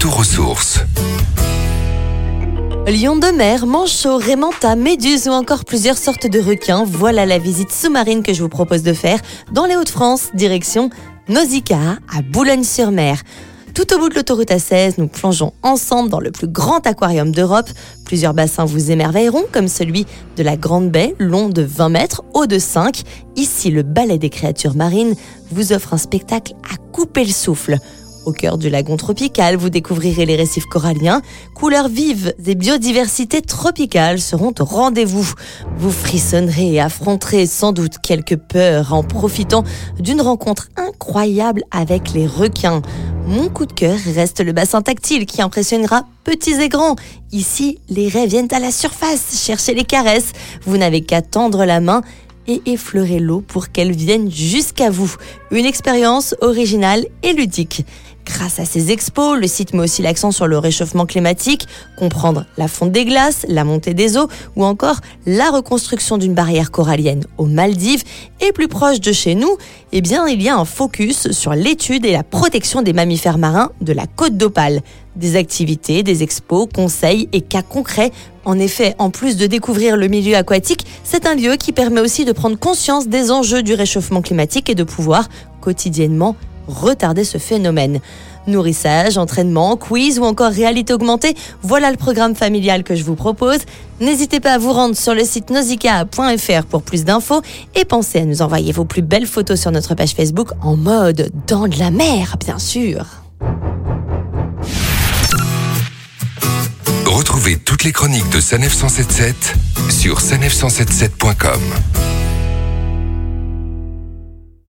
retour aux sources. Lion de mer, manchot, rémanta, méduse ou encore plusieurs sortes de requins, voilà la visite sous-marine que je vous propose de faire dans les Hauts-de-France, direction Nausicaa à Boulogne-sur-Mer. Tout au bout de l'autoroute A16, nous plongeons ensemble dans le plus grand aquarium d'Europe. Plusieurs bassins vous émerveilleront, comme celui de la Grande Baie, long de 20 mètres, haut de 5. Ici, le ballet des créatures marines vous offre un spectacle à couper le souffle. Au cœur du lagon tropical, vous découvrirez les récifs coralliens. Couleurs vives et biodiversité tropicale seront au rendez-vous. Vous frissonnerez et affronterez sans doute quelques peurs en profitant d'une rencontre incroyable avec les requins. Mon coup de cœur reste le bassin tactile qui impressionnera petits et grands. Ici, les raies viennent à la surface chercher les caresses. Vous n'avez qu'à tendre la main et effleurer l'eau pour qu'elle vienne jusqu'à vous. Une expérience originale et ludique. Grâce à ces expos, le site met aussi l'accent sur le réchauffement climatique, comprendre la fonte des glaces, la montée des eaux ou encore la reconstruction d'une barrière corallienne aux Maldives et plus proche de chez nous, eh bien, il y a un focus sur l'étude et la protection des mammifères marins de la côte d'Opale. Des activités, des expos, conseils et cas concrets. En effet, en plus de découvrir le milieu aquatique, c'est un lieu qui permet aussi de prendre conscience des enjeux du réchauffement climatique et de pouvoir quotidiennement retarder ce phénomène. Nourrissage, entraînement, quiz ou encore réalité augmentée, voilà le programme familial que je vous propose. N'hésitez pas à vous rendre sur le site nausicaa.fr pour plus d'infos et pensez à nous envoyer vos plus belles photos sur notre page Facebook en mode dans de la mer, bien sûr. Retrouvez toutes les chroniques de Sanef 177 sur sanef177.com.